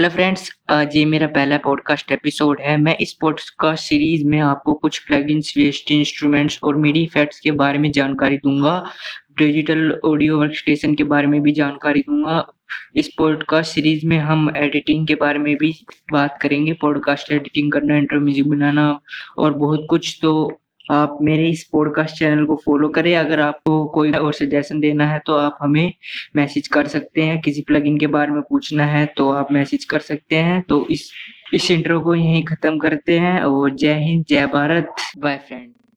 Hello friends आज ये मेरा पहला पॉडकास्ट एपिसोड है। मैं इस पॉडकास्ट सीरीज़ में आपको कुछ प्लगइन्स वेस्ट इंस्ट्रूमेंट्स और मिडी इफेक्ट्स के बारे में जानकारी दूँगा। डिजिटल ऑडियो वर्कस्टेशन के बारे में भी जानकारी दूँगा। इस पॉडकास्ट सीरीज़ में हम एडिटिंग के बारे में भी बात करेंगे। पॉडकास्ट एडिटिंग करना इंटर म्यूज़िक बनाना और बहुत कुछ। तो आप मेरे इस पॉडकास्ट चैनल को फॉलो करें। अगर आपको कोई और सजेशन देना है तो आप हमें मैसेज कर सकते हैं। किसी प्लगइन के बारे में पूछना है तो आप मैसेज कर सकते हैं। तो इस इस इंटरव्यू को यहीं ख़त्म करते हैं और जय हिंद, जय भारत। Bye friend